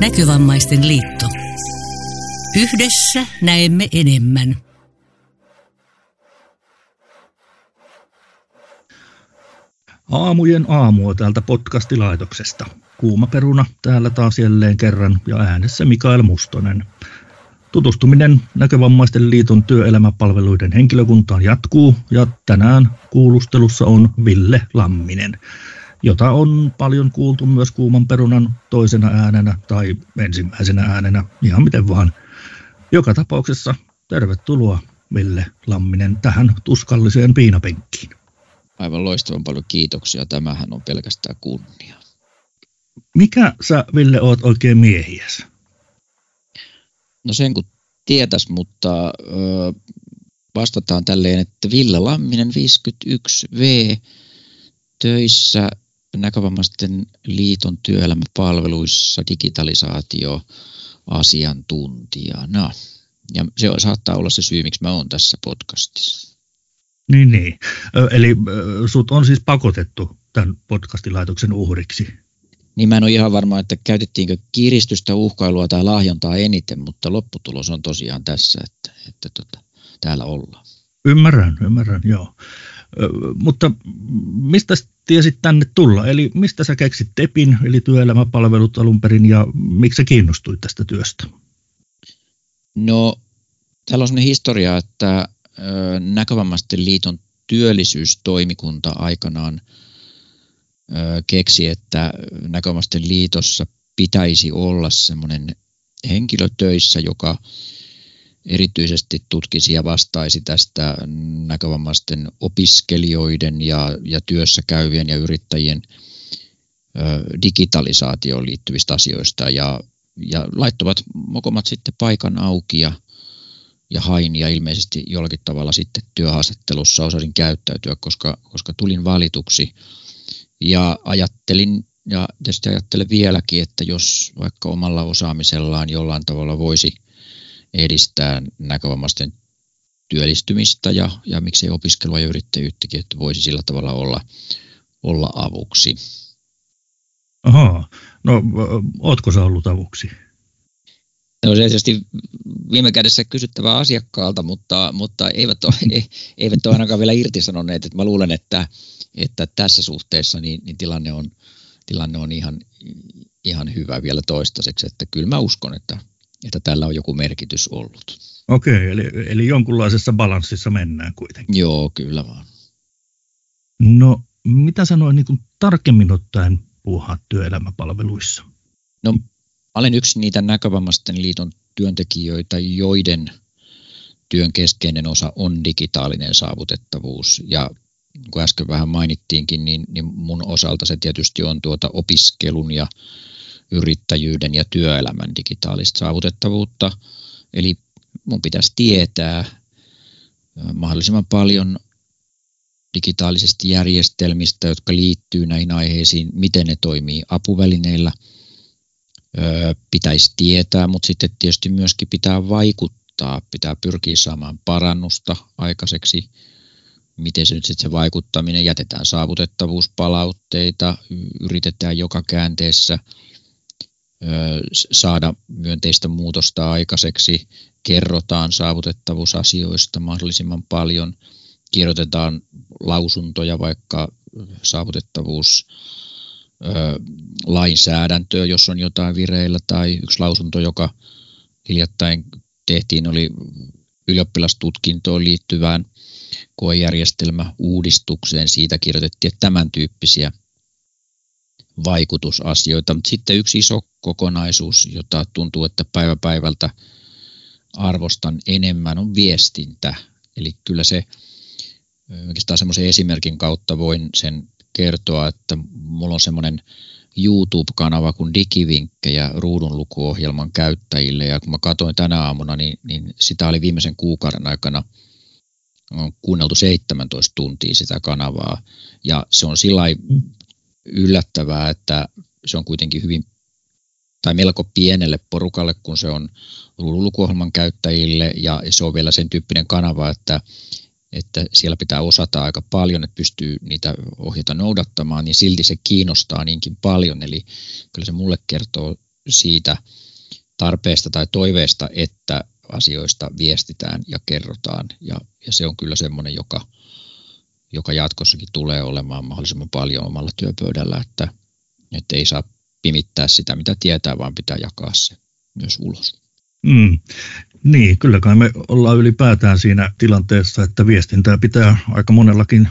Näkövammaisten liitto. Yhdessä näemme enemmän. Aamujen aamua täältä podcastilaitoksesta. Kuuma peruna täällä taas jälleen kerran ja äänessä Mikael Mustonen. Tutustuminen Näkövammaisten liiton työelämäpalveluiden henkilökuntaan jatkuu ja tänään kuulustelussa on Ville Lamminen, jota on paljon kuultu myös kuuman perunan toisena äänenä tai ensimmäisenä äänenä, ihan miten vaan. Joka tapauksessa tervetuloa Ville Lamminen tähän tuskalliseen piinapenkkiin. Aivan loistavan paljon kiitoksia. Tämähän on pelkästään kunnia. Mikä sä, Ville, oot oikein miehiäs? No sen kun tietäs, mutta ö, vastataan tälleen, että Ville Lamminen 51V töissä näkövammaisten liiton työelämäpalveluissa digitalisaatio asiantuntijana. Ja se saattaa olla se syy, miksi mä oon tässä podcastissa. Niin, niin. Eli sut on siis pakotettu tämän podcastilaitoksen uhriksi. Niin mä en ole ihan varma, että käytettiinkö kiristystä, uhkailua tai lahjontaa eniten, mutta lopputulos on tosiaan tässä, että, että tota, täällä ollaan. Ymmärrän, ymmärrän, joo. Ö, mutta mistä tiesit tänne tulla? Eli mistä sä keksit TEPin, eli työelämäpalvelut alun perin, ja miksi sä kiinnostuit tästä työstä? No, täällä on sellainen historia, että Näkövammaisten liiton työllisyystoimikunta aikanaan keksi, että Näkövammaisten liitossa pitäisi olla semmoinen henkilö töissä, joka erityisesti tutkisi ja vastaisi tästä näkövammaisten opiskelijoiden ja, ja työssä käyvien ja yrittäjien ö, digitalisaatioon liittyvistä asioista. Ja, ja laittomat mokomat sitten paikan auki ja ja hain ja ilmeisesti jollakin tavalla sitten työhaastattelussa osasin käyttäytyä, koska, koska tulin valituksi. Ja ajattelin ja tietysti ajattelen vieläkin, että jos vaikka omalla osaamisellaan jollain tavalla voisi edistää näkövammaisten työllistymistä ja, ja miksei opiskelua ja yrittäjyyttäkin, että voisi sillä tavalla olla, olla avuksi. Aha, no ootko sä ollut avuksi? No se tietysti viime kädessä kysyttävä asiakkaalta, mutta, mutta eivät, ole, eivät ole ainakaan vielä irtisanoneet. Että mä luulen, että, että tässä suhteessa niin, niin tilanne on, tilanne on ihan, ihan hyvä vielä toistaiseksi. Että kyllä mä uskon, että, että tällä on joku merkitys ollut. Okei, eli, eli jonkunlaisessa balanssissa mennään kuitenkin. Joo, kyllä vaan. No, mitä sanoin niin kuin tarkemmin ottaen puuhaa työelämäpalveluissa? No olen yksi niitä näkövammaisten liiton työntekijöitä, joiden työn keskeinen osa on digitaalinen saavutettavuus. Ja kun äsken vähän mainittiinkin, niin, niin mun osalta se tietysti on tuota opiskelun ja yrittäjyyden ja työelämän digitaalista saavutettavuutta. Eli mun pitäisi tietää mahdollisimman paljon digitaalisista järjestelmistä, jotka liittyy näihin aiheisiin, miten ne toimii apuvälineillä – pitäisi tietää, mutta sitten tietysti myöskin pitää vaikuttaa, pitää pyrkiä saamaan parannusta aikaiseksi. Miten se nyt sitten se vaikuttaminen, jätetään saavutettavuuspalautteita, yritetään joka käänteessä saada myönteistä muutosta aikaiseksi, kerrotaan saavutettavuusasioista mahdollisimman paljon, kirjoitetaan lausuntoja vaikka saavutettavuus lainsäädäntöä, jos on jotain vireillä, tai yksi lausunto, joka hiljattain tehtiin, oli ylioppilastutkintoon liittyvään koejärjestelmäuudistukseen. Siitä kirjoitettiin, että tämän tyyppisiä vaikutusasioita. Mutta sitten yksi iso kokonaisuus, jota tuntuu, että päivä päivältä arvostan enemmän, on viestintä. Eli kyllä se oikeastaan semmoisen esimerkin kautta voin sen kertoa, että mulla on semmoinen YouTube-kanava kuin Digivinkkejä ruudunlukuohjelman käyttäjille ja kun mä katsoin tänä aamuna, niin, niin sitä oli viimeisen kuukauden aikana on kuunneltu 17 tuntia sitä kanavaa ja se on sillä yllättävää, että se on kuitenkin hyvin tai melko pienelle porukalle, kun se on ruudunlukuohjelman käyttäjille ja se on vielä sen tyyppinen kanava, että että siellä pitää osata aika paljon, että pystyy niitä ohjeita noudattamaan, niin silti se kiinnostaa niinkin paljon. Eli kyllä se mulle kertoo siitä tarpeesta tai toiveesta, että asioista viestitään ja kerrotaan. Ja, ja se on kyllä semmoinen, joka, joka jatkossakin tulee olemaan mahdollisimman paljon omalla työpöydällä, että, että ei saa pimittää sitä, mitä tietää, vaan pitää jakaa se myös ulos. Mm. Niin, kyllä kai me ollaan ylipäätään siinä tilanteessa, että viestintää pitää aika monellakin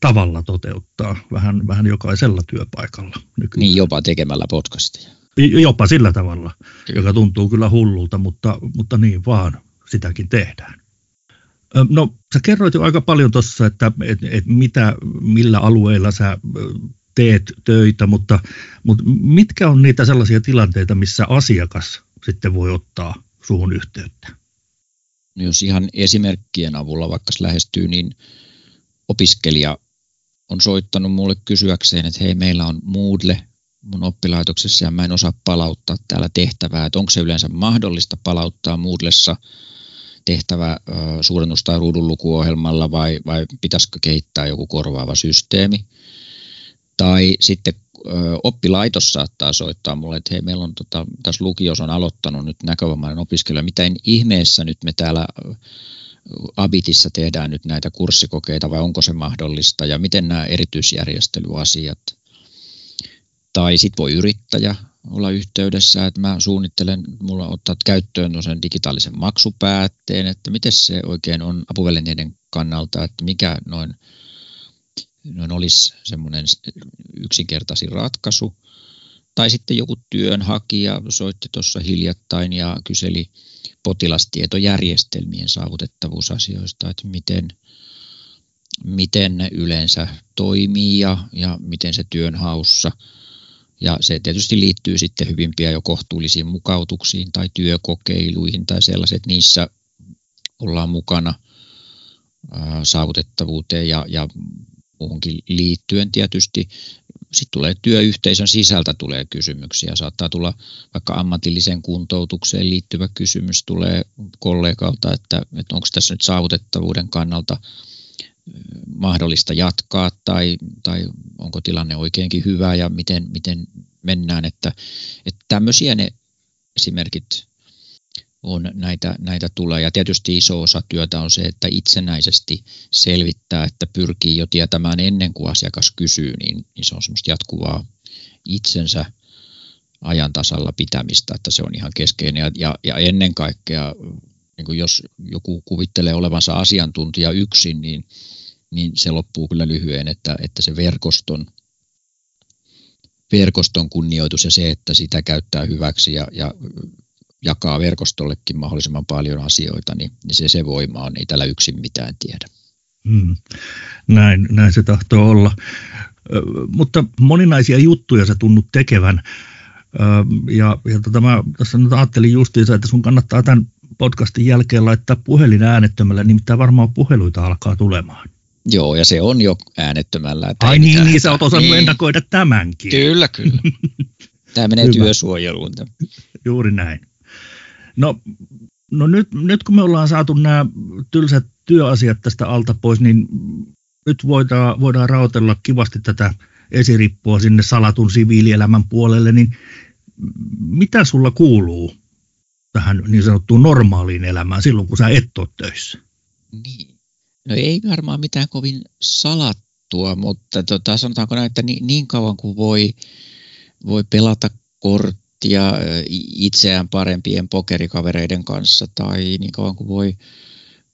tavalla toteuttaa, vähän, vähän jokaisella työpaikalla. Nykyään. Niin, jopa tekemällä podcastia. Jopa sillä tavalla, kyllä. joka tuntuu kyllä hullulta, mutta, mutta niin vaan sitäkin tehdään. No, sä kerroit jo aika paljon tuossa, että et, et mitä, millä alueilla sä teet töitä, mutta, mutta mitkä on niitä sellaisia tilanteita, missä asiakas sitten voi ottaa suhun yhteyttä? No jos ihan esimerkkien avulla vaikka lähestyy, niin opiskelija on soittanut mulle kysyäkseen, että hei, meillä on Moodle mun oppilaitoksessa ja mä en osaa palauttaa täällä tehtävää, että onko se yleensä mahdollista palauttaa Moodlessa tehtävä suurennus- tai ruudunlukuohjelmalla vai, vai pitäisikö kehittää joku korvaava systeemi. Tai sitten oppilaitos saattaa soittaa mulle, että hei, meillä on tota, tässä lukios on aloittanut nyt näkövammainen opiskelija, mitä ihmeessä nyt me täällä Abitissa tehdään nyt näitä kurssikokeita vai onko se mahdollista ja miten nämä erityisjärjestelyasiat. Tai sitten voi yrittäjä olla yhteydessä, että mä suunnittelen, mulla ottaa käyttöön sen digitaalisen maksupäätteen, että miten se oikein on apuvälineiden kannalta, että mikä noin noin olisi semmoinen yksinkertaisin ratkaisu. Tai sitten joku työnhakija soitti tuossa hiljattain ja kyseli potilastietojärjestelmien saavutettavuusasioista, että miten, miten ne yleensä toimii ja, ja miten se työnhaussa. Ja se tietysti liittyy sitten hyvimpiä jo kohtuullisiin mukautuksiin tai työkokeiluihin tai sellaiset, niissä ollaan mukana saavutettavuuteen ja, ja muuhunkin liittyen tietysti. Sitten tulee työyhteisön sisältä tulee kysymyksiä. Saattaa tulla vaikka ammatilliseen kuntoutukseen liittyvä kysymys tulee kollegalta, että, että onko tässä nyt saavutettavuuden kannalta mahdollista jatkaa tai, tai onko tilanne oikeinkin hyvä ja miten, miten mennään. Että, että tämmöisiä ne esimerkit on näitä, näitä tulee. Ja tietysti iso osa työtä on se, että itsenäisesti selvittää, että pyrkii jo tietämään ennen kuin asiakas kysyy, niin, niin se on semmoista jatkuvaa itsensä ajan tasalla pitämistä, että se on ihan keskeinen. Ja, ja, ja ennen kaikkea, niin kuin jos joku kuvittelee olevansa asiantuntija yksin, niin, niin se loppuu kyllä lyhyen, että, että se verkoston, verkoston kunnioitus ja se, että sitä käyttää hyväksi ja, ja jakaa verkostollekin mahdollisimman paljon asioita, niin, niin se se voima on, ei tällä yksin mitään tiedä. Hmm. Näin, näin se tahtoo olla. Ö, mutta moninaisia juttuja sä tunnut tekevän. Ö, ja ja tota, mä tässä nyt ajattelin justiinsa, että sun kannattaa tämän podcastin jälkeen laittaa puhelin äänettömällä, nimittäin varmaan puheluita alkaa tulemaan. Joo, ja se on jo äänettömällä. Että Ai niin, niin, sä oot osannut niin. ennakoida tämänkin. Kyllä, kyllä. Tämä menee Hyvä. työsuojeluun. Juuri näin. No, no nyt, nyt kun me ollaan saatu nämä tylsät työasiat tästä alta pois, niin nyt voidaan, voidaan raotella kivasti tätä esirippua sinne salatun siviilielämän puolelle, niin mitä sulla kuuluu tähän niin sanottuun normaaliin elämään silloin, kun sä et ole töissä? Niin. No ei varmaan mitään kovin salattua, mutta tota, sanotaanko näin, että niin, niin kauan kuin voi, voi pelata kort nauttia itseään parempien pokerikavereiden kanssa tai niin kauan kuin voi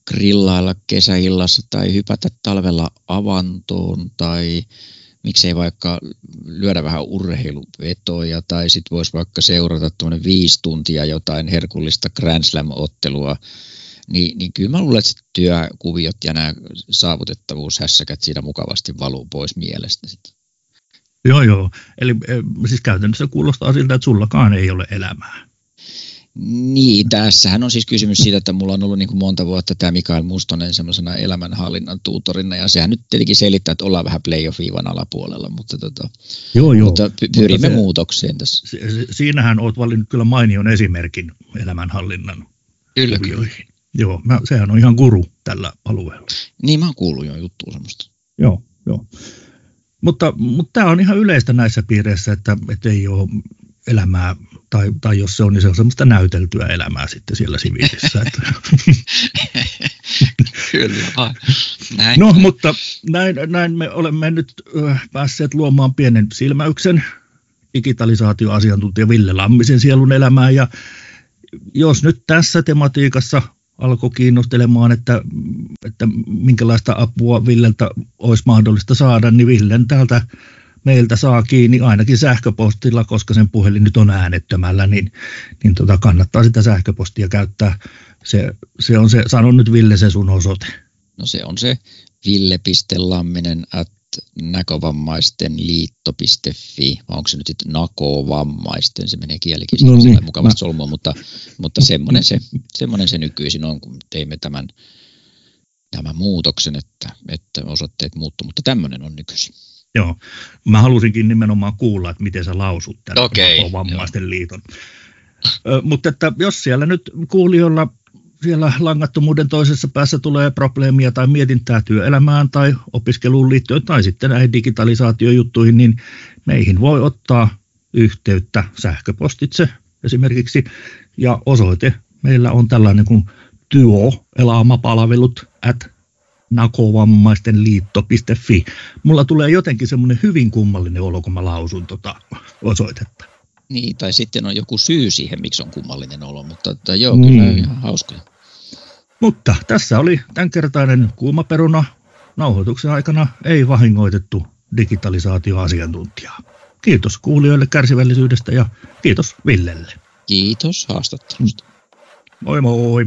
grillailla kesäillassa tai hypätä talvella avantoon tai miksei vaikka lyödä vähän urheiluvetoja tai sitten voisi vaikka seurata tuonne viisi tuntia jotain herkullista Grand Slam-ottelua, niin, niin kyllä mä luulen, että työkuviot ja nämä saavutettavuushässäkät siinä mukavasti valuu pois mielestä. Sit. Joo, joo. Eli eh, siis käytännössä kuulostaa siltä, että sullakaan ei ole elämää. Niin, tässähän on siis kysymys siitä, että mulla on ollut niin kuin monta vuotta tämä Mikael Mustonen semmoisena elämänhallinnan tuutorina, ja sehän nyt tietenkin selittää, että ollaan vähän playoff-viivan alapuolella, mutta, tota, joo, joo. mutta pyrimme mutta se, muutokseen tässä. Siinähän olet valinnut kyllä mainion esimerkin elämänhallinnan kyllä, kyllä. Joo, mä, sehän on ihan guru tällä alueella. Niin, mä oon kuullut jo juttua semmoista. Joo, joo. Mutta, mutta tämä on ihan yleistä näissä piireissä, että, että ei, ole, elämää, tai, tai jos se on, niin se on semmoista näyteltyä elämää sitten siellä siviilissä. Kyllä, näin. No, mutta näin, näin me olemme nyt päässeet luomaan pienen silmäyksen digitalisaatioasiantuntija Ville Lammisen sielun elämään, ja jos nyt tässä tematiikassa alkoi kiinnostelemaan, että, että minkälaista apua Villeltä olisi mahdollista saada, niin Villen täältä meiltä saa kiinni ainakin sähköpostilla, koska sen puhelin nyt on äänettömällä, niin, niin tota kannattaa sitä sähköpostia käyttää. Se, se on se, sanon nyt Ville se sun osoite. No se on se ville.lamminen at näkövammaisten liitto.fi, vai onko se nyt sitten nakovammaisten, se menee kielikin no niin, mukavasti mä... solmua, mutta, mutta semmoinen, se, semmoinen se nykyisin on, kun teimme tämän, tämän muutoksen, että, että osoitteet muuttu, mutta tämmöinen on nykyisin. Joo, mä halusinkin nimenomaan kuulla, että miten sä lausut tämän okay, vammaisten joo. liiton. Ö, mutta että jos siellä nyt kuulijoilla siellä langattomuuden toisessa päässä tulee probleemia tai mietintää työelämään tai opiskeluun liittyen tai sitten näihin digitalisaatiojuttuihin, niin meihin voi ottaa yhteyttä sähköpostitse esimerkiksi ja osoite meillä on tällainen kuin työelämäpalvelut at nakovammaisten liitto.fi. Mulla tulee jotenkin semmoinen hyvin kummallinen olo, kun mä lausun tota osoitetta. Niin, tai sitten on joku syy siihen, miksi on kummallinen olo, mutta että joo, mm. kyllä ihan hauskoja. Mutta tässä oli tämänkertainen kuumaperuna. Nauhoituksen aikana ei vahingoitettu digitalisaatioasiantuntijaa. Kiitos kuulijoille kärsivällisyydestä ja kiitos Villelle. Kiitos haastattelusta. Moi moi.